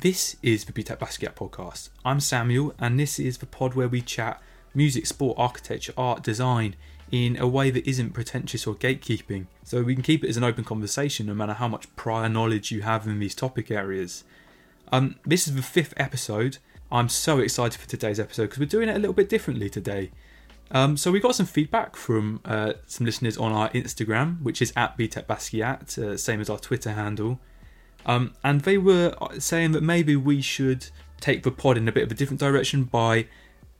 This is the BTEC Basquiat podcast. I'm Samuel, and this is the pod where we chat music, sport, architecture, art, design in a way that isn't pretentious or gatekeeping, so we can keep it as an open conversation no matter how much prior knowledge you have in these topic areas. Um, this is the fifth episode. I'm so excited for today's episode because we're doing it a little bit differently today. Um, so we got some feedback from uh, some listeners on our Instagram, which is at BTEC Basquiat, uh, same as our Twitter handle. Um, and they were saying that maybe we should take the pod in a bit of a different direction by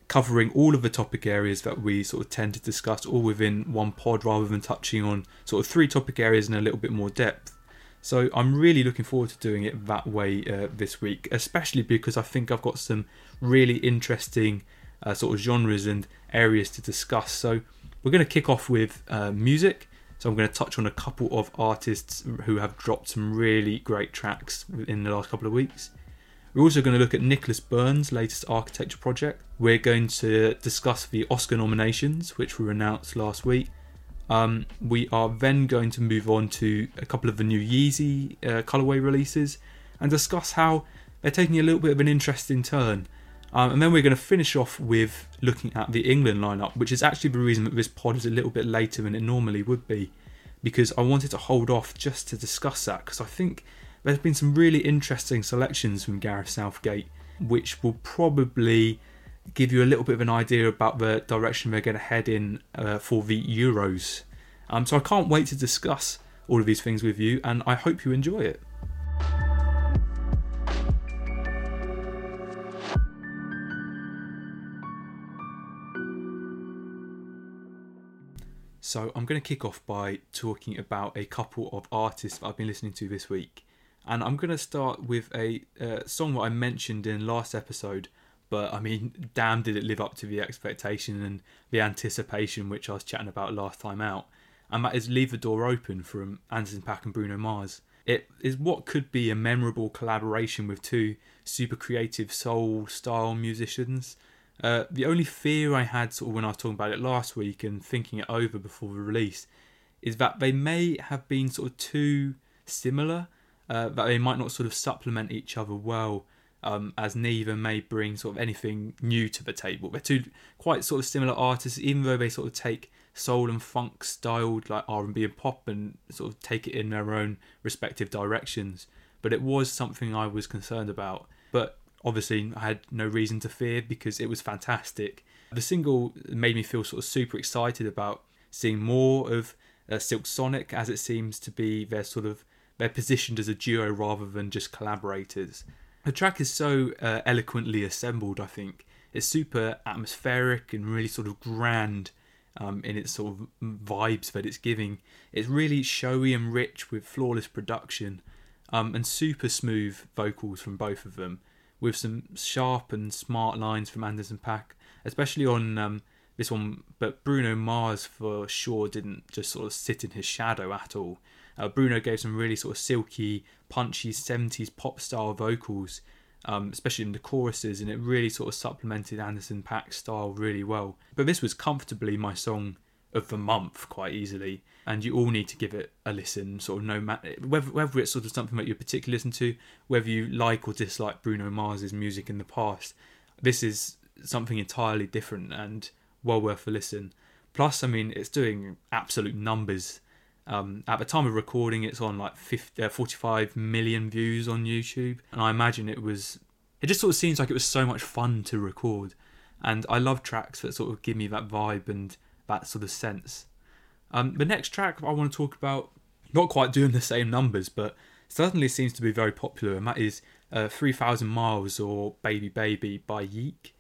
covering all of the topic areas that we sort of tend to discuss all within one pod rather than touching on sort of three topic areas in a little bit more depth. So I'm really looking forward to doing it that way uh, this week, especially because I think I've got some really interesting uh, sort of genres and areas to discuss. So we're going to kick off with uh, music. So I'm going to touch on a couple of artists who have dropped some really great tracks in the last couple of weeks. We're also going to look at Nicholas Burns' latest architecture project. We're going to discuss the Oscar nominations, which were announced last week. Um, we are then going to move on to a couple of the new Yeezy uh, colorway releases and discuss how they're taking a little bit of an interesting turn. Um, and then we're going to finish off with looking at the England lineup, which is actually the reason that this pod is a little bit later than it normally would be, because I wanted to hold off just to discuss that because I think there's been some really interesting selections from Gareth Southgate, which will probably give you a little bit of an idea about the direction they're going to head in uh, for the Euros. Um, so I can't wait to discuss all of these things with you, and I hope you enjoy it. So I'm going to kick off by talking about a couple of artists that I've been listening to this week and I'm going to start with a uh, song that I mentioned in last episode. But I mean, damn, did it live up to the expectation and the anticipation which I was chatting about last time out. And that is Leave the Door Open from Anderson .Paak and Bruno Mars. It is what could be a memorable collaboration with two super creative soul style musicians. Uh, the only fear I had sort of when I was talking about it last week and thinking it over before the release is that they may have been sort of too similar uh, that they might not sort of supplement each other well, um, as neither may bring sort of anything new to the table. They're two quite sort of similar artists, even though they sort of take soul and funk styled like R and B and pop and sort of take it in their own respective directions. But it was something I was concerned about. But obviously, I had no reason to fear because it was fantastic. The single made me feel sort of super excited about seeing more of uh, Silk Sonic, as it seems to be their sort of they're positioned as a duo rather than just collaborators. The track is so uh, eloquently assembled, I think. It's super atmospheric and really sort of grand um, in its sort of vibes that it's giving. It's really showy and rich with flawless production um, and super smooth vocals from both of them, with some sharp and smart lines from Anderson .Paak, especially on um, this one. But Bruno Mars for sure didn't just sort of sit in his shadow at all. Uh, Bruno gave some really sort of silky, punchy 70s pop style vocals, um, especially in the choruses, and it really sort of supplemented Anderson .Paak's style really well. But this was comfortably my song of the month quite easily, and you all need to give it a listen. Sort of no matter whether whether it's sort of something that you particularly listen to, whether you like or dislike Bruno Mars's music in the past, this is something entirely different and well worth a listen. Plus, I mean, it's doing absolute numbers um, at the time of recording, it's on like 50, uh, 45 million views on YouTube, and I imagine it was. It just sort of seems like it was so much fun to record, and I love tracks that sort of give me that vibe and that sort of sense. Um, the next track I want to talk about, not quite doing the same numbers, but certainly seems to be very popular, and that is uh, 3000 Miles or Baby Baby by Yeek.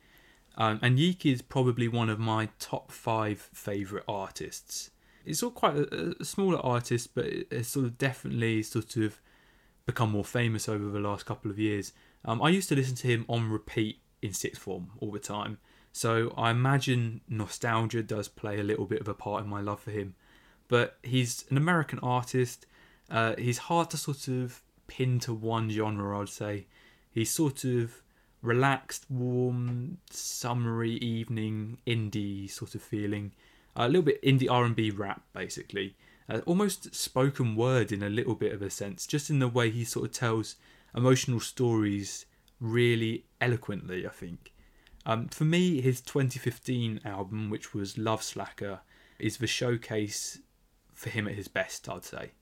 Um, and Yeek is probably one of my top five favourite artists he's all quite a, a smaller artist, but it's sort of definitely sort of become more famous over the last couple of years. Um, I used to listen to him on repeat in sixth form all the time, so I imagine nostalgia does play a little bit of a part in my love for him. But he's an American artist. Uh, he's hard to sort of pin to one genre, I'd say. He's sort of relaxed, warm, summery evening indie sort of feeling a little bit indie R&B rap basically. Uh, almost spoken word in a little bit of a sense, just in the way he sort of tells emotional stories really eloquently, I think. Um, for me, his 2015 album, which was Love Slacker, is the showcase for him at his best, I'd say.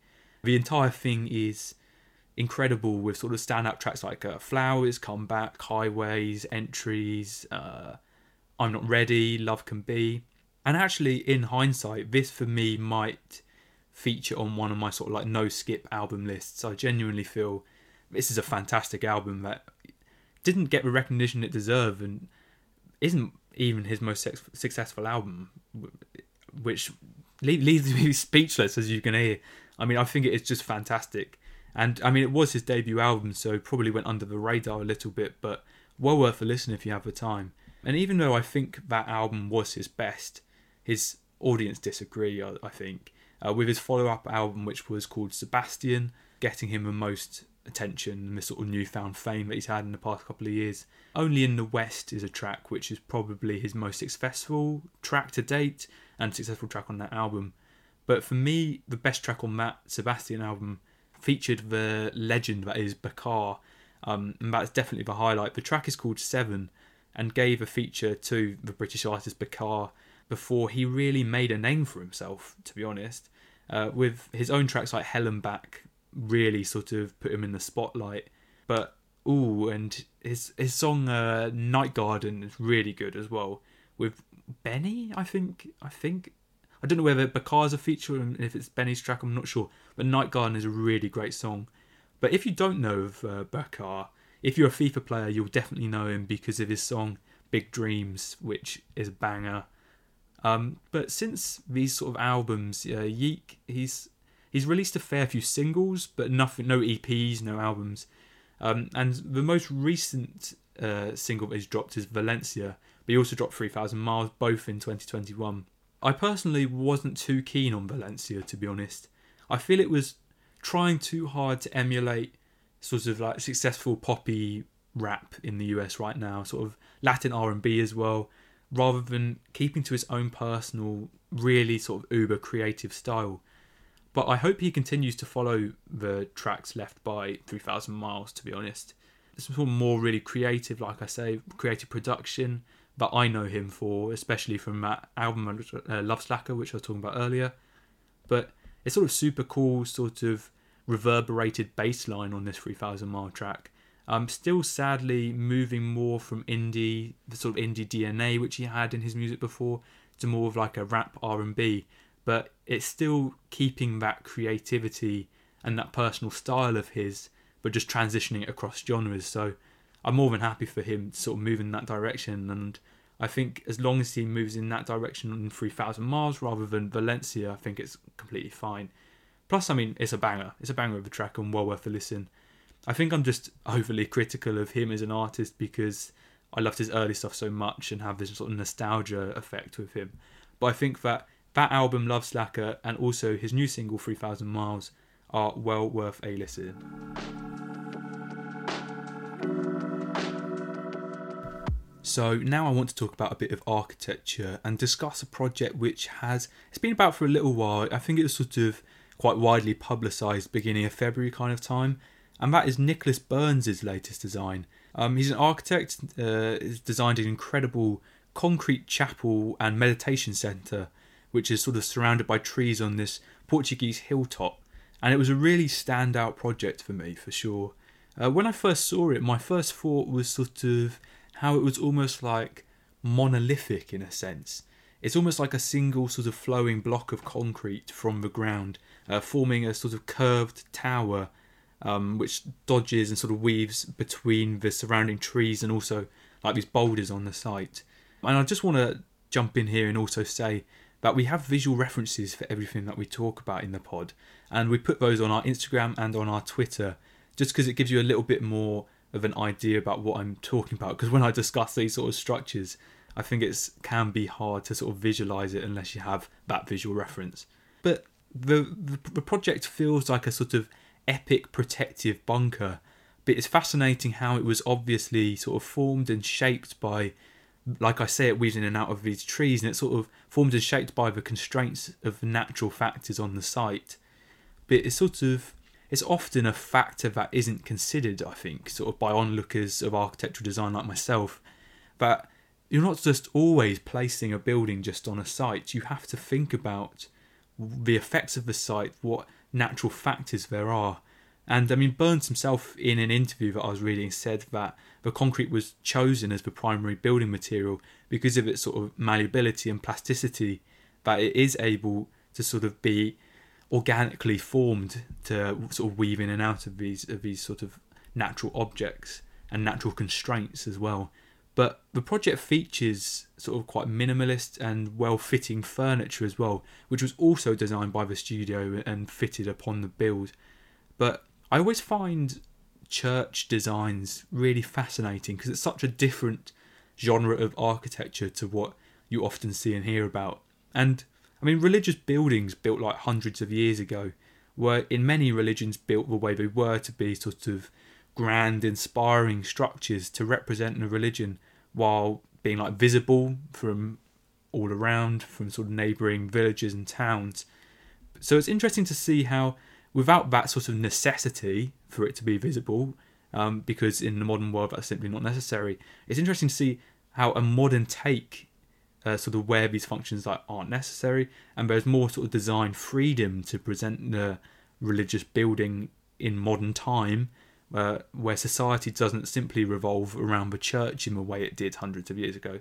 The entire thing is incredible with sort of standout tracks like uh, Flowers, Comeback, Highways, Entries, uh, I'm Not Ready, Love Can Be. And actually, in hindsight, this for me might feature on one of my sort of like no skip album lists. I genuinely feel this is a fantastic album that didn't get the recognition it deserved and isn't even his most successful album, which leaves me speechless as you can hear. I mean, I think it is just fantastic. And I mean, it was his debut album, so probably went under the radar a little bit, but well worth a listen if you have the time. And even though I think that album was his best, his audience disagree, I, I think, uh, with his follow up album, which was called Sebastian, getting him the most attention and the sort of newfound fame that he's had in the past couple of years. Only in the West is a track which is probably his most successful track to date and successful track on that album. But for me, the best track on that Sebastian album featured the legend that is Bakar, um, and that's definitely the highlight. The track is called Seven and gave a feature to the British artist Bakar before he really made a name for himself, to be honest. Uh, with his own tracks like Hell and Back really sort of put him in the spotlight. But ooh, and his his song uh, Night Garden is really good as well. With Benny, I think I think I don't know whether Bakar's a feature and if it's Benny's track, I'm not sure. But Night Garden is a really great song. But if you don't know of uh, Bakar, if you're a FIFA player, you'll definitely know him because of his song Big Dreams, which is a banger. Um, but since these sort of albums, uh, Yeek, he's he's released a fair few singles, but nothing, no EPs, no albums. Um, and the most recent uh, single that he's dropped is Valencia, but he also dropped 3,000 Miles, both in 2021. I personally wasn't too keen on Valencia, to be honest. I feel it was trying too hard to emulate sort of like successful poppy rap in the US right now, sort of Latin R&B as well, rather than keeping to his own personal, really sort of uber creative style. But I hope he continues to follow the tracks left by 3000 Miles, to be honest. Some more more really creative, like I say, creative production, that I know him for, especially from that album uh, Love Slacker, which I was talking about earlier. But it's sort of super cool, sort of reverberated bass line on this 3000 mile track. Um, still sadly moving more from indie, the sort of indie DNA which he had in his music before, to more of like a rap R&B. But it's still keeping that creativity and that personal style of his, but just transitioning it across genres. So I'm more than happy for him to sort of move in that direction. And I think as long as he moves in that direction on 3,000 miles rather than Valencia, I think it's completely fine. Plus, I mean, it's a banger. It's a banger of a track and well worth a listen. I think I'm just overly critical of him as an artist because I loved his early stuff so much and have this sort of nostalgia effect with him. But I think that that album, Love Slacker, and also his new single, 3000 Miles, are well worth a listen. So now I want to talk about a bit of architecture and discuss a project which has it's been about for a little while. I think it was sort of quite widely publicised beginning of February kind of time, and that is Nicholas Burns' latest design. Um, he's an architect. Uh, he's designed an incredible concrete chapel and meditation centre, which is sort of surrounded by trees on this Portuguese hilltop, and it was a really standout project for me for sure. Uh, when I first saw it, my first thought was sort of how it was almost like monolithic in a sense. It's almost like a single sort of flowing block of concrete from the ground, uh, forming a sort of curved tower um, which dodges and sort of weaves between the surrounding trees and also like these boulders on the site. And I just want to jump in here and also say that we have visual references for everything that we talk about in the pod, and we put those on our Instagram and on our Twitter just because it gives you a little bit more of an idea about what I'm talking about. Because when I discuss these sort of structures, I think it can be hard to sort of visualize it unless you have that visual reference. But the, the, the project feels like a sort of epic protective bunker. But it's fascinating how it was obviously sort of formed and shaped by, like I say, it weaves in and out of these trees, and it's sort of formed and shaped by the constraints of natural factors on the site. But it's sort of it's often a factor that isn't considered, I think, sort of by onlookers of architectural design like myself, that you're not just always placing a building just on a site. You have to think about the effects of the site, what natural factors there are. And I mean, Burns himself, in an interview that I was reading, said that the concrete was chosen as the primary building material because of its sort of malleability and plasticity, that it is able to sort of be organically formed to sort of weave in and out of these of these sort of natural objects and natural constraints as well. But the project features sort of quite minimalist and well fitting furniture as well, which was also designed by the studio and fitted upon the build. But I always find church designs really fascinating because it's such a different genre of architecture to what you often see and hear about. And I mean, religious buildings built like hundreds of years ago were in many religions built the way they were to be sort of grand, inspiring structures to represent a religion while being like visible from all around, from sort of neighbouring villages and towns. So it's interesting to see how, without that sort of necessity for it to be visible, um, because in the modern world that's simply not necessary, it's interesting to see how a modern take uh, sort of where these functions like aren't necessary, and there's more sort of design freedom to present the religious building in modern time uh, where society doesn't simply revolve around the church in the way it did hundreds of years ago.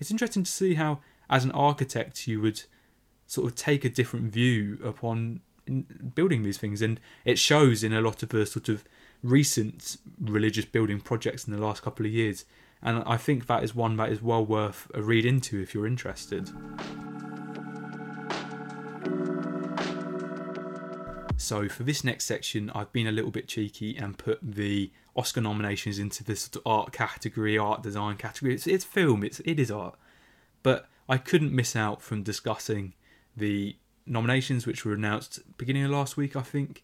It's interesting to see how, as an architect, you would sort of take a different view upon building these things, and it shows in a lot of the sort of recent religious building projects in the last couple of years. And I think that is one that is well worth a read into if you're interested. So for this next section, I've been a little bit cheeky and put the Oscar nominations into this sort of art category, art design category. It's, it's film, it's it is art, but I couldn't miss out from discussing the nominations which were announced beginning of last week, I think,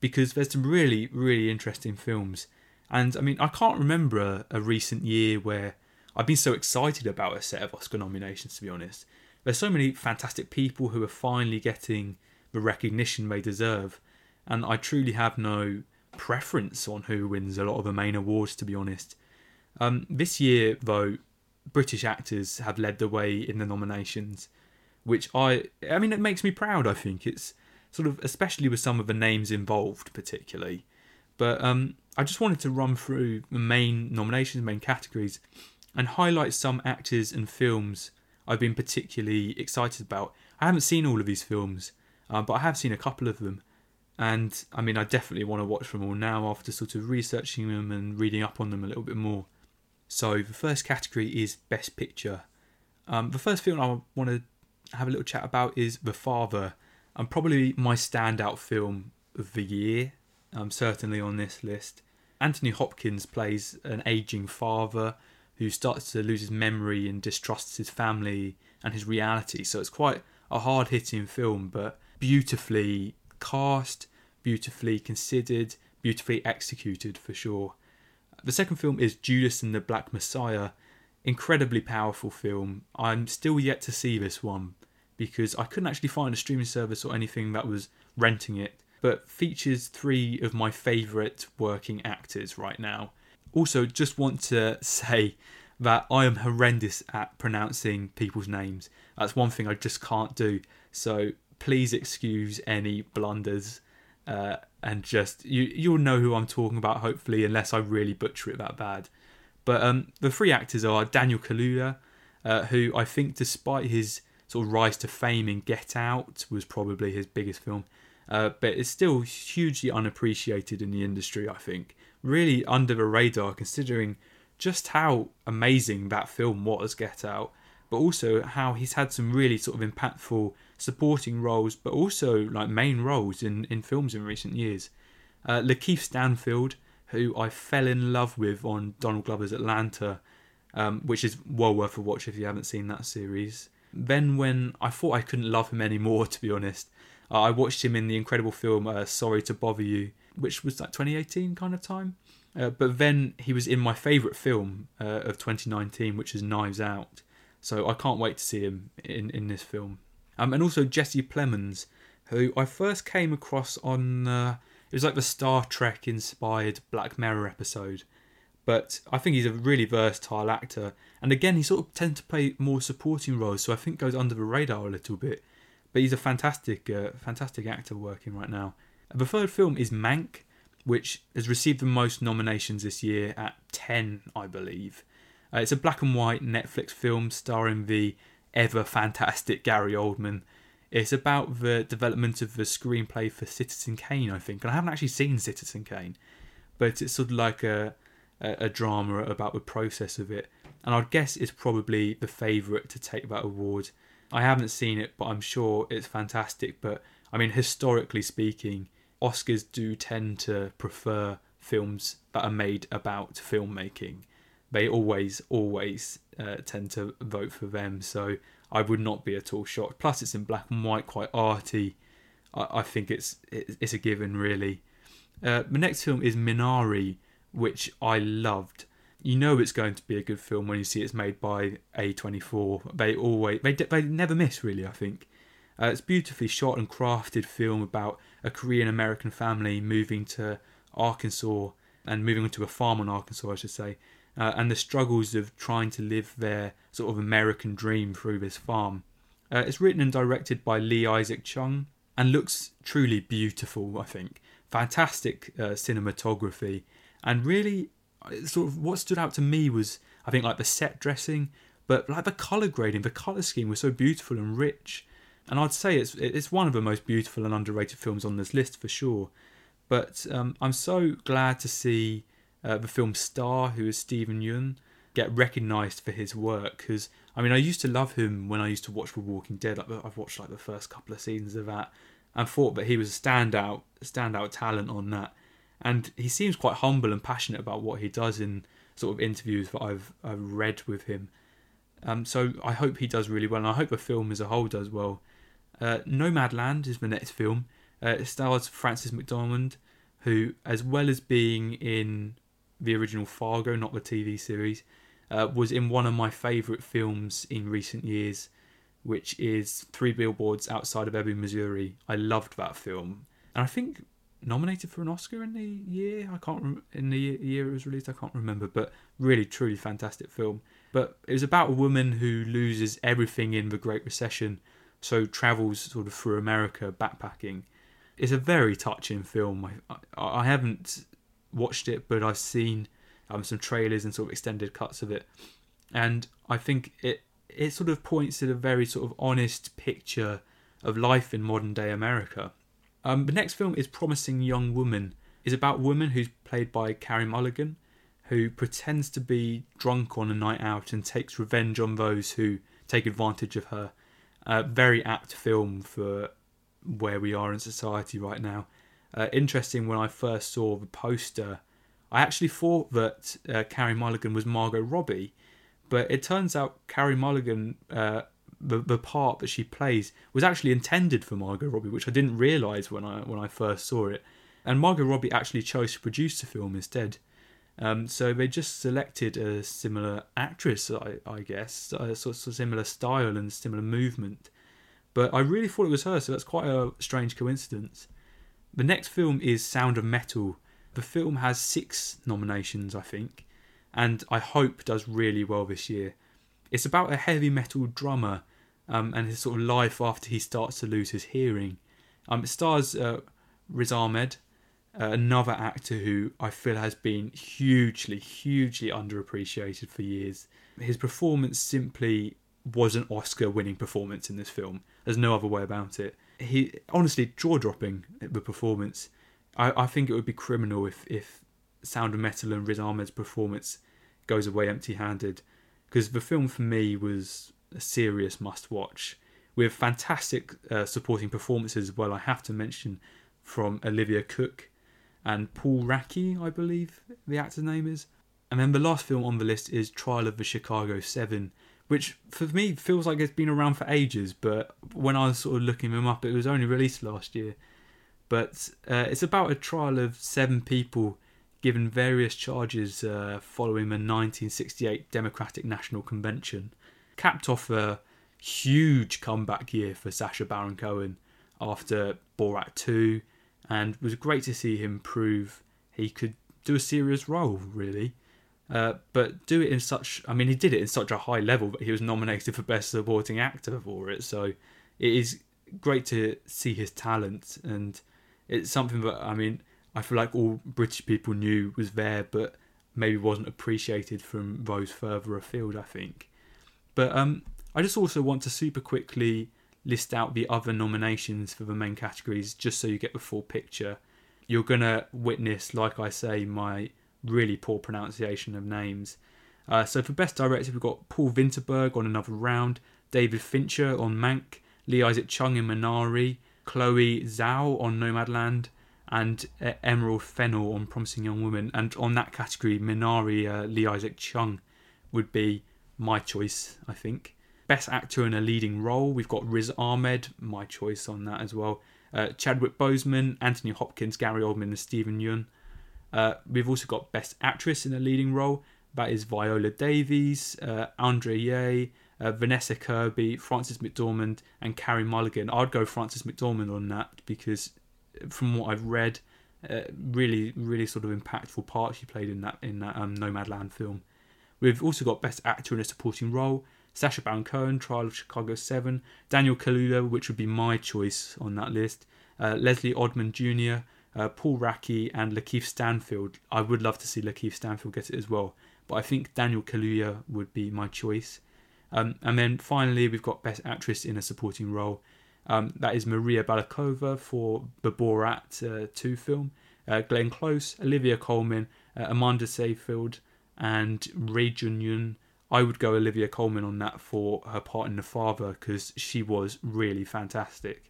because there's some really really interesting films. And I mean, I can't remember a, a recent year where I've been so excited about a set of Oscar nominations. To be honest, there's so many fantastic people who are finally getting the recognition they deserve. And I truly have no preference on who wins a lot of the main awards, to be honest. Um, this year, though, British actors have led the way in the nominations, which I, I mean, it makes me proud. I think it's sort of, especially with some of the names involved, particularly. But um, I just wanted to run through the main nominations, main categories, and highlight some actors and films I've been particularly excited about. I haven't seen all of these films, uh, but I have seen a couple of them, and I mean, I definitely want to watch them all now after sort of researching them and reading up on them a little bit more. So the first category is Best Picture. Um, the first film I want to have a little chat about is The Father, and probably my standout film of the year. Um, certainly on this list. Anthony Hopkins plays an aging father who starts to lose his memory and distrusts his family and his reality. So it's quite a hard hitting film, but beautifully cast, beautifully considered, beautifully executed for sure. The second film is Judas and the Black Messiah. Incredibly powerful film. I'm still yet to see this one because I couldn't actually find a streaming service or anything that was renting it, but features three of my favourite working actors right now. Also, just want to say that I am horrendous at pronouncing people's names. That's one thing I just can't do. So please excuse any blunders uh, and just you you'll know who I'm talking about hopefully unless I really butcher it that bad. But um, the three actors are Daniel Kaluuya, uh, who I think despite his sort of rise to fame in Get Out was probably his biggest film, uh, but it's still hugely unappreciated in the industry. I think really under the radar considering just how amazing that film was, Get Out, but also how he's had some really sort of impactful supporting roles, but also like main roles in, in films in recent years. Uh, Lakeith Stanfield, who I fell in love with on Donald Glover's Atlanta, um, which is well worth a watch if you haven't seen that series. Then, when I thought I couldn't love him anymore, to be honest, I watched him in the incredible film uh, Sorry to Bother You, which was like 2018 kind of time. Uh, but then he was in my favourite film uh, of 2019, which is Knives Out. So I can't wait to see him in, in this film. Um, and also Jesse Plemons, who I first came across on uh, It was like the Star Trek inspired Black Mirror episode. But I think he's a really versatile actor. And again, he sort of tends to play more supporting roles, so I think goes under the radar a little bit. But he's a fantastic, uh, fantastic actor working right now. The third film is Mank, which has received the most nominations this year at 10, I believe. Uh, it's a black and white Netflix film starring the ever fantastic Gary Oldman. It's about the development of the screenplay for Citizen Kane, I think. And I haven't actually seen Citizen Kane, but it's sort of like a, a, a drama about the process of it. And I'd guess it's probably the favourite to take that award. I haven't seen it, but I'm sure it's fantastic. But I mean, historically speaking, Oscars do tend to prefer films that are made about filmmaking. They always, always uh, tend to vote for them. So I would not be at all shocked. Plus, it's in black and white, quite arty. I, think it's it's a given, really. Uh, the next film is Minari, which I loved. You know it's going to be a good film when you see it's made by A24. They always they they never miss, really. I think. Uh, it's beautifully shot and crafted film about a Korean American family moving to Arkansas and moving onto a farm in Arkansas, I should say, uh, and the struggles of trying to live their sort of American dream through this farm. Uh, it's written and directed by Lee Isaac Chung and looks truly beautiful, I think. Fantastic uh, cinematography, and really, uh, sort of what stood out to me was, I think, like the set dressing, but like the color grading, the color scheme was so beautiful and rich and I'd say it's it's one of the most beautiful and underrated films on this list for sure. But um, I'm so glad to see uh, the film star, who is Steven Yeun, get recognised for his work. Because I mean, I used to love him when I used to watch The Walking Dead. Like, I've watched like the first couple of seasons of that, and thought that he was a standout standout talent on that. And he seems quite humble and passionate about what he does in sort of interviews that I've I've read with him. Um, so I hope he does really well, and I hope the film as a whole does well. Uh, Nomadland is the next film. Uh, it stars Frances McDormand, who, as well as being in the original Fargo, not the TV series, uh, was in one of my favourite films in recent years, which is Three Billboards Outside of Ebbing, Missouri. I loved that film, and I think nominated for an Oscar in the year. I can't rem- in the year it was released. I can't remember, but really, truly fantastic film. But it was about a woman who loses everything in the Great Recession so travels sort of through America backpacking. It's a very touching film. I, I, I haven't watched it, but I've seen um, some trailers and sort of extended cuts of it, and I think it it sort of points to a very sort of honest picture of life in modern day America. Um, the next film is Promising Young Woman. is about a woman who's played by Carey Mulligan, who pretends to be drunk on a night out and takes revenge on those who take advantage of her uh, very apt film for where we are in society right now. Uh, interesting when I first saw the poster, I actually thought that uh, Carey Mulligan was Margot Robbie, but it turns out Carey Mulligan, uh, the the part that she plays, was actually intended for Margot Robbie, which I didn't realise when I when I first saw it. And Margot Robbie actually chose to produce the film instead. Um, so they just selected a similar actress, I, I guess, a sort of similar style and similar movement. But I really thought it was her, so that's quite a strange coincidence. The next film is Sound of Metal. The film has six nominations, I think, and I hope does really well this year. It's about a heavy metal drummer um, and his sort of life after he starts to lose his hearing. Um, it stars uh, Riz Ahmed, uh, another actor who I feel has been hugely, hugely underappreciated for years. His performance simply was an Oscar winning performance in this film. There's no other way about it. He honestly jaw dropping the performance. I, I think it would be criminal if, if Sound of Metal and Riz Ahmed's performance goes away empty handed. Because the film for me was a serious must watch with fantastic uh, supporting performances as well. I have to mention from Olivia Cooke and Paul Raci, I believe the actor's name is. And then the last film on the list is Trial of the Chicago Seven, which for me feels like it's been around for ages, but when I was sort of looking them up, it was only released last year. But uh, it's about a trial of seven people given various charges uh, following the 1968 Democratic National Convention, capped off a huge comeback year for Sacha Baron Cohen after Borat 2 and it was great to see him prove he could do a serious role, really. Uh, but do it in such, I mean, he did it in such a high level that he was nominated for Best Supporting Actor for it. So it is great to see his talent, and it's something that, I mean, I feel like all British people knew was there, but maybe wasn't appreciated from those further afield, I think. But um, I just also want to super quickly list out the other nominations for the main categories just so you get the full picture. You're going to witness, like I say, my really poor pronunciation of names. Uh, so for Best Director, we've got Paul Vinterberg on Another Round, David Fincher on Mank, Lee Isaac Chung in Minari, Chloe Zhao on Nomadland, and uh, Emerald Fennell on Promising Young Woman. And on that category, Minari, uh, Lee Isaac Chung would be my choice, I think. Best Actor in a Leading Role, we've got Riz Ahmed, my choice on that as well. Uh, Chadwick Boseman, Anthony Hopkins, Gary Oldman, and Steven Yeun. Uh, we've also got Best Actress in a Leading Role. That is Viola Davis, uh, Andra Day, uh, Vanessa Kirby, Frances McDormand, and Carey Mulligan. I'd go Frances McDormand on that because, from what I've read, uh, really, really sort of impactful part she played in that in that um, Nomadland film. We've also got Best Actor in a Supporting Role. Sacha Baron Cohen, Trial of Chicago 7, Daniel Kaluuya, which would be my choice on that list, uh, Leslie Odom Jr., uh, Paul Raci, and Lakeith Stanfield. I would love to see Lakeith Stanfield get it as well, but I think Daniel Kaluuya would be my choice. Um, and then finally, we've got Best Actress in a Supporting Role. Um, that is Maria Balakova for the Borat uh, 2 film, uh, Glenn Close, Olivia Colman, uh, Amanda Seyfried, and Ray Jun I would go Olivia Colman on that for her part in The Father because she was really fantastic.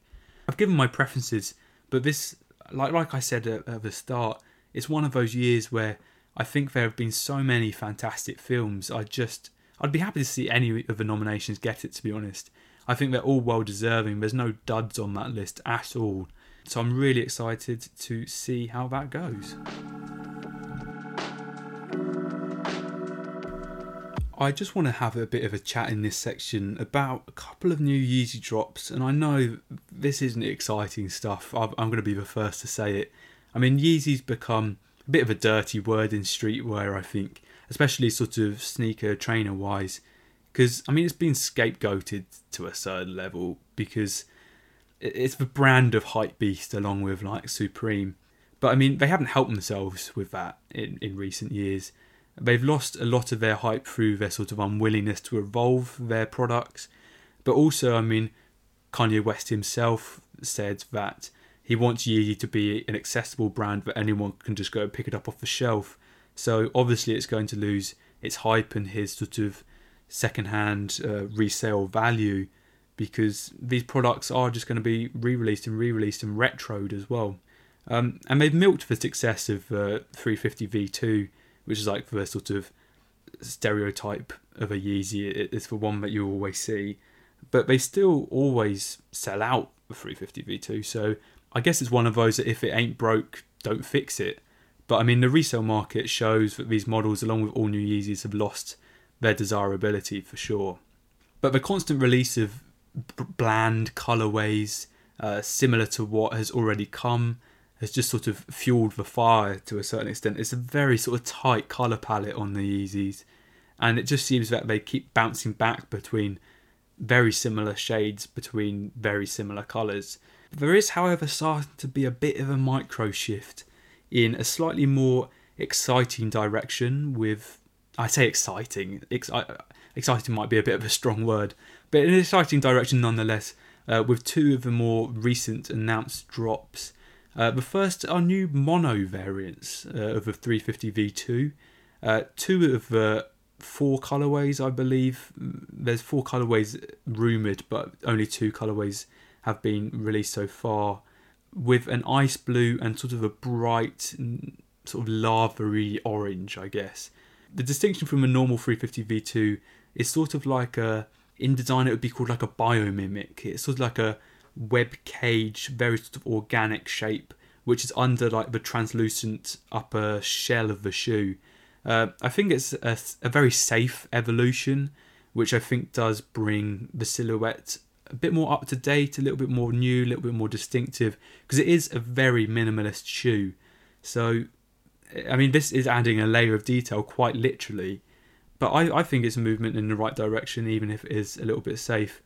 I've given my preferences, but this like like I said at, at, the start, it's one of those years where I think there have been so many fantastic films. I just I'd be happy to see any of the nominations get it. To be honest, I think they're all well deserving. There's no duds on that list at all. So I'm really excited to see how that goes. I just want to have a bit of a chat in this section about a couple of new Yeezy drops, and I know this isn't exciting stuff. I'm going to be the first to say it. I mean, Yeezy's become a bit of a dirty word in streetwear, I think, especially sort of sneaker trainer wise, because I mean, it's been scapegoated to a certain level because it's the brand of hype beast along with like Supreme. But I mean, they haven't helped themselves with that in, in recent years. They've lost a lot of their hype through their sort of unwillingness to evolve their products. But also, I mean, Kanye West himself said that he wants Yeezy to be an accessible brand that anyone can just go pick it up off the shelf. So obviously, it's going to lose its hype and his sort of second-hand uh, resale value because these products are just going to be re-released and re-released and retroed as well. Um, and they've milked the success of uh, 350 V2 which is like the sort of stereotype of a Yeezy. It's the one that you always see, but they still always sell out the 350 V2. So I guess it's one of those that if it ain't broke, don't fix it. But I mean, the resale market shows that these models, along with all new Yeezys, have lost their desirability for sure. But the constant release of bland colorways, uh, similar to what has already come, has just sort of fueled the fire to a certain extent. It's a very sort of tight colour palette on the Yeezys, and it just seems that they keep bouncing back between very similar shades between very similar colours. There is, however, starting to be a bit of a micro shift in a slightly more exciting direction with I say exciting. Ex- exciting might be a bit of a strong word, but an exciting direction nonetheless. Uh, with two of the more recent announced drops, uh, the first are new mono variants uh, of the 350 V2. Uh, two of the four colorways, I believe. There's four colorways rumored, but only two colorways have been released so far, with an ice blue and sort of a bright, sort of lavary orange, I guess. The distinction from a normal 350 V2 is sort of like a, in design, it would be called like a biomimic. It's sort of like a web cage, very sort of organic shape, which is under like the translucent upper shell of the shoe. Uh, I think it's a, a, very safe evolution, which I think does bring the silhouette a bit more up to date, a little bit more new, a little bit more distinctive, because it is a very minimalist shoe. So, I mean, this is adding a layer of detail quite literally, but I, I think it's a movement in the right direction, even if it is a little bit safe.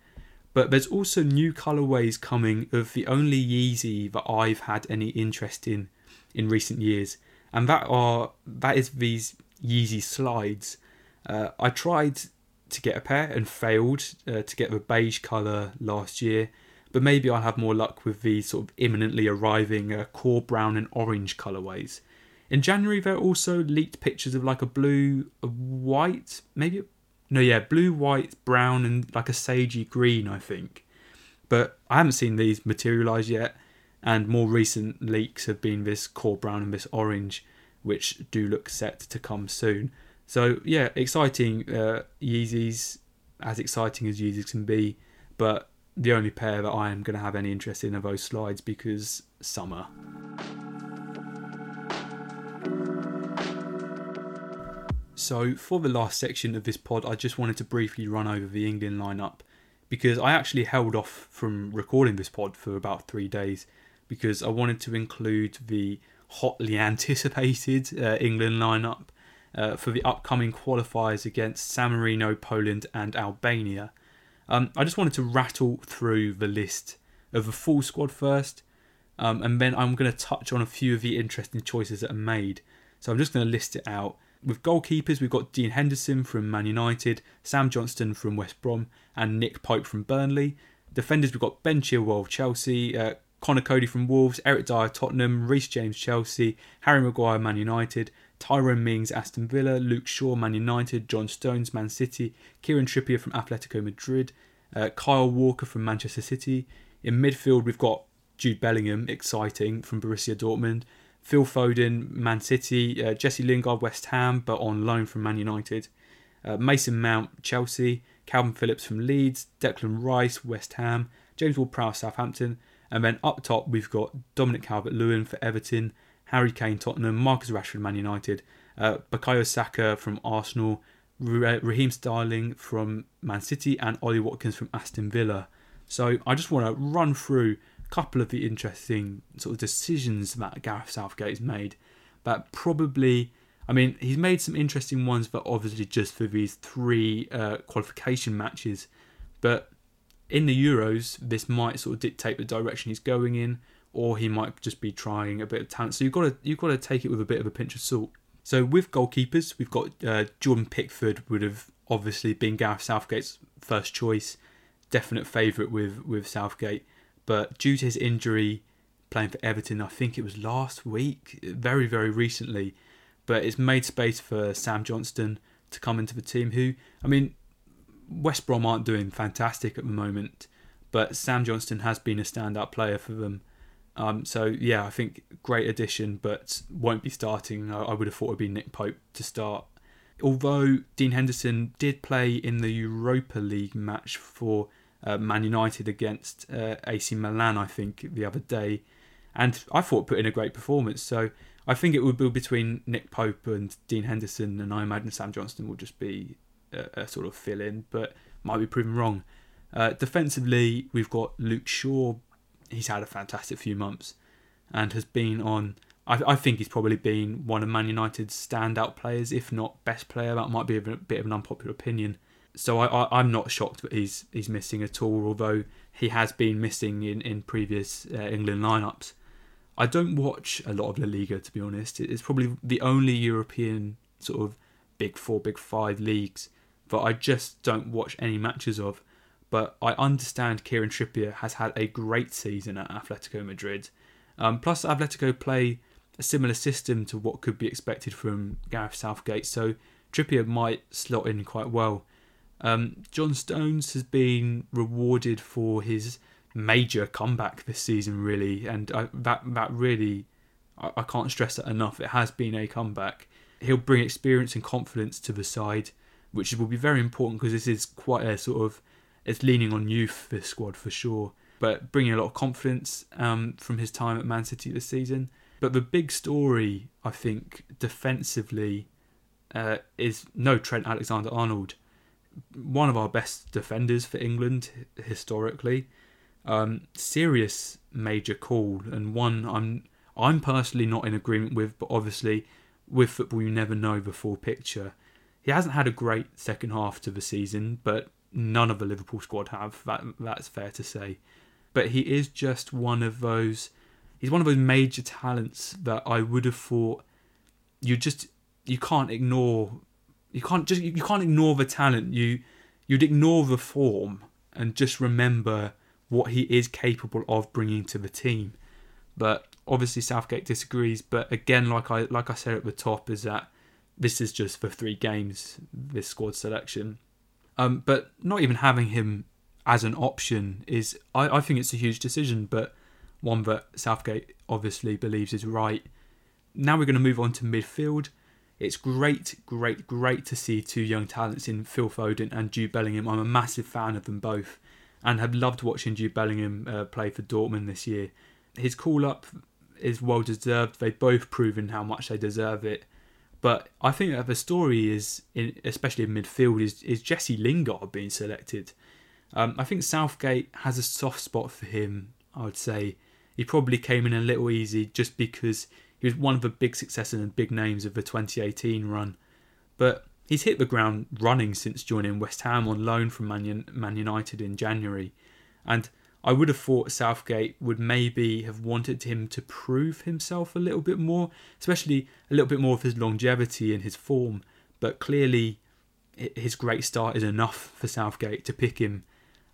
But there's also new colorways coming of the only Yeezy that I've had any interest in in recent years, and that are that is these Yeezy slides. Uh, I tried to get a pair and failed uh, to get the beige colour last year, but maybe I'll have more luck with these sort of imminently arriving uh, core brown and orange colorways. In January, there also leaked pictures of like a blue, a white, maybe, no, yeah, blue, white, brown, and like a sagey green, I think. But I haven't seen these materialise yet, and more recent leaks have been this core brown and this orange, which do look set to come soon. So yeah, exciting uh, Yeezys, as exciting as Yeezys can be, but the only pair that I am going to have any interest in are those slides because summer. So for the last section of this pod, I just wanted to briefly run over the England lineup because I actually held off from recording this pod for about three days because I wanted to include the hotly anticipated uh, England lineup uh, for the upcoming qualifiers against San Marino, Poland, and Albania. Um, I just wanted to rattle through the list of the full squad first, um, and then I'm going to touch on a few of the interesting choices that are made. So I'm just going to list it out. With goalkeepers, we've got Dean Henderson from Man United, Sam Johnstone from West Brom, and Nick Pope from Burnley. Defenders, we've got Ben Chilwell, Chelsea, uh, Conor Coady from Wolves, Eric Dier, Tottenham, Reece James, Chelsea, Harry Maguire, Man United, Tyrone Mings, Aston Villa, Luke Shaw, Man United, John Stones, Man City, Kieran Trippier from Atletico Madrid, uh, Kyle Walker from Manchester City. In midfield, we've got Jude Bellingham, exciting, from Borussia Dortmund. Phil Foden, Man City. Uh, Jesse Lingard, West Ham, but on loan from Man United. Uh, Mason Mount, Chelsea. Kalvin Phillips from Leeds. Declan Rice, West Ham. James Ward-Prowse, Southampton. And then up top, we've got Dominic Calvert-Lewin for Everton. Harry Kane, Tottenham, Marcus Rashford, Man United, uh, Bukayo Saka from Arsenal, Raheem Sterling from Man City, and Ollie Watkins from Aston Villa. So I just want to run through couple of the interesting sort of decisions that Gareth Southgate has made. But probably, I mean, he's made some interesting ones, but obviously just for these three uh, qualification matches. But in the Euros, this might sort of dictate the direction he's going in or he might just be trying a bit of talent. So you've got to you've got to take it with a bit of a pinch of salt. So with goalkeepers, we've got uh, Jordan Pickford would have obviously been Gareth Southgate's first choice, definite favourite with with Southgate, but due to his injury, playing for Everton, I think it was last week, very very recently, but it's made space for Sam Johnstone to come into the team. Who I mean, West Brom aren't doing fantastic at the moment, but Sam Johnstone has been a standout player for them um, so yeah, I think great addition, but won't be starting. I, I would have thought it'd be Nick Pope to start. Although Dean Henderson did play in the Europa League match for uh, Man United against uh, AC Milan, I think the other day, and I thought put in a great performance. So I think it would be between Nick Pope and Dean Henderson, and I imagine Sam Johnstone will just be a, a sort of fill in, but might be proven wrong. Uh, defensively, we've got Luke Shaw he's had a fantastic few months and has been on. I, I think he's probably been one of Man United's standout players, if not best player. That might be a bit of an unpopular opinion. So I, am not shocked that he's he's missing at all, although he has been missing in in previous uh, England lineups. I don't watch a lot of La Liga to be honest. It's probably the only European sort of big four, big five leagues that I just don't watch any matches of but I understand Kieran Trippier has had a great season at Atletico Madrid. Um, plus, Atletico play a similar system to what could be expected from Gareth Southgate, so Trippier might slot in quite well. Um, John Stones has been rewarded for his major comeback this season, really, and I, that that really I, I can't stress that enough. It has been a comeback. He'll bring experience and confidence to the side, which will be very important because this is quite a sort of it's leaning on youth this squad for sure, but bringing a lot of confidence um, from his time at Man City this season. But the big story, I think, defensively, uh, is no Trent Alexander Arnold. One of our best defenders for England historically. Um, serious major call and one I'm I'm personally not in agreement with, but obviously with football you never know the full picture. He hasn't had a great second half to the season, but none of the Liverpool squad have. That that's fair to say. But he is just one of those. He's one of those major talents that I would have thought you just you can't ignore. You can't just you can't ignore the talent. You you'd ignore the form and just remember what he is capable of bringing to the team. But obviously Southgate disagrees. But again, like I like I said at the top, is that this is just for three games. This squad selection, um, but not even having him as an option is I, I think it's a huge decision, but one that Southgate obviously believes is right. Now we're going to move on to midfield. It's great, great, great to see two young talents in Phil Foden and Jude Bellingham. I'm a massive fan of them both and have loved watching Jude Bellingham uh, play for Dortmund this year. His call up is well deserved. They've both proven how much they deserve it. But I think that the story is, in, especially in midfield, is, is Jesse Lingard being selected. Um, I think Southgate has a soft spot for him. I would say he probably came in a little easy just because he was one of the big successes and big names of the 2018 run. But he's hit the ground running since joining West Ham on loan from Man, United in January, and I would have thought Southgate would maybe have wanted him to prove himself a little bit more, especially a little bit more of his longevity and his form. But clearly, his great start is enough for Southgate to pick him.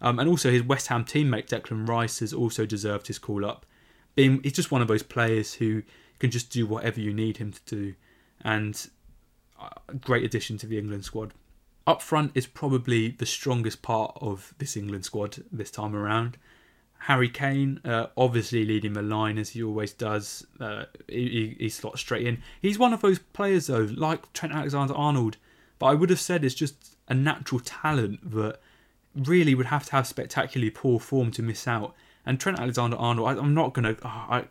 Um, and also, his West Ham teammate Declan Rice has also deserved his call up. Being, he's just one of those players who can just do whatever you need him to do, and a great addition to the England squad. Up front is probably the strongest part of this England squad this time around. Harry Kane, uh, obviously leading the line as he always does. Uh, he, he slots straight in. He's one of those players, though, like Trent Alexander Arnold, but I would have said it's just a natural talent that really would have to have spectacularly poor form to miss out. And Trent Alexander Arnold, I, am not going to. I,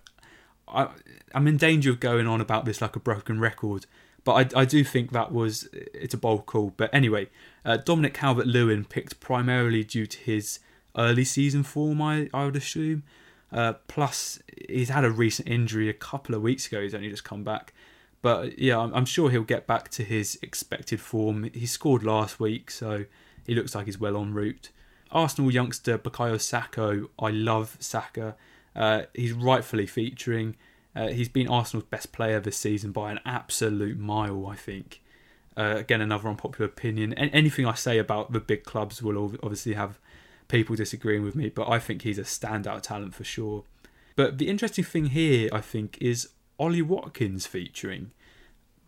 I, I'm in danger of going on about this like a broken record, but I, I do think that was. It's a bold call. But anyway, uh, Dominic Calvert Lewin picked primarily due to his early season form, I, I would assume. Uh, plus, he's had a recent injury a couple of weeks ago. He's only just come back. But yeah, I'm, I'm sure he'll get back to his expected form. He scored last week, so he looks like he's well en route. Arsenal youngster Bukayo Saka, I love Saka. Uh, he's rightfully featuring. Uh, he's been Arsenal's best player this season by an absolute mile, I think. Uh, again, another unpopular opinion. anything I say about the big clubs will obviously have people disagreeing with me, but I think he's a standout talent for sure. But the interesting thing here, I think, is Ollie Watkins featuring.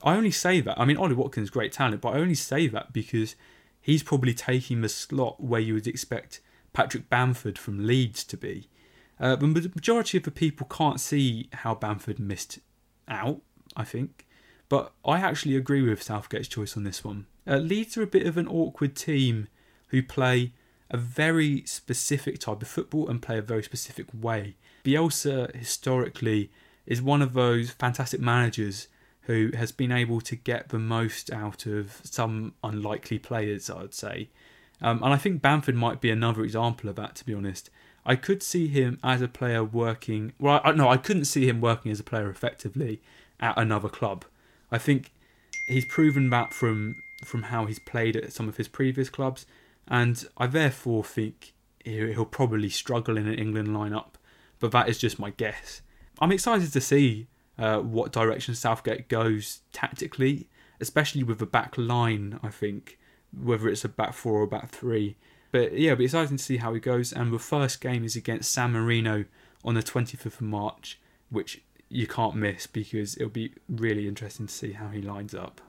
I only say that. I mean, Ollie Watkins great talent, but I only say that because he's probably taking the slot where you would expect Patrick Bamford from Leeds to be. Uh, the majority of the people can't see how Bamford missed out, I think. But I actually agree with Southgate's choice on this one. Uh, Leeds are a bit of an awkward team who play a very specific type of football and play a very specific way. Bielsa historically is one of those fantastic managers who has been able to get the most out of some unlikely players, I'd say. Um, and I think Bamford might be another example of that, to be honest. I could see him as a player working. Well, I, no, I couldn't see him working as a player effectively at another club. I think he's proven that from from how he's played at some of his previous clubs, and I therefore think he'll probably struggle in an England lineup. But that is just my guess. I'm excited to see uh, what direction Southgate goes tactically, especially with the back line. I think whether it's a back four or a back three. But yeah, it'll be exciting to see how he goes. And the first game is against San Marino on the 25th of March, which you can't miss because it'll be really interesting to see how he lines up.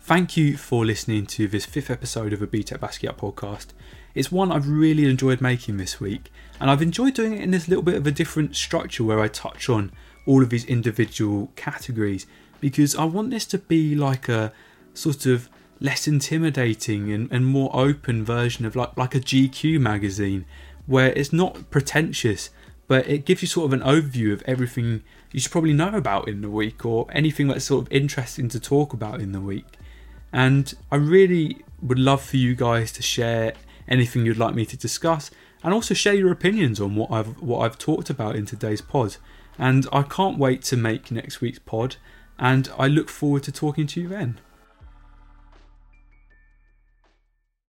Thank you for listening to this fifth episode of the BTEC Basquiat podcast. It's one I've really enjoyed making this week, and I've enjoyed doing it in this little bit of a different structure where I touch on all of these individual categories because I want this to be like a sort of less intimidating and, and more open version of like, like a GQ magazine where it's not pretentious but it gives you sort of an overview of everything you should probably know about in the week or anything that's sort of interesting to talk about in the week. And I really would love for you guys to share anything you'd like me to discuss and also share your opinions on what I've what I've talked about in today's pod. And I can't wait to make next week's pod and I look forward to talking to you then.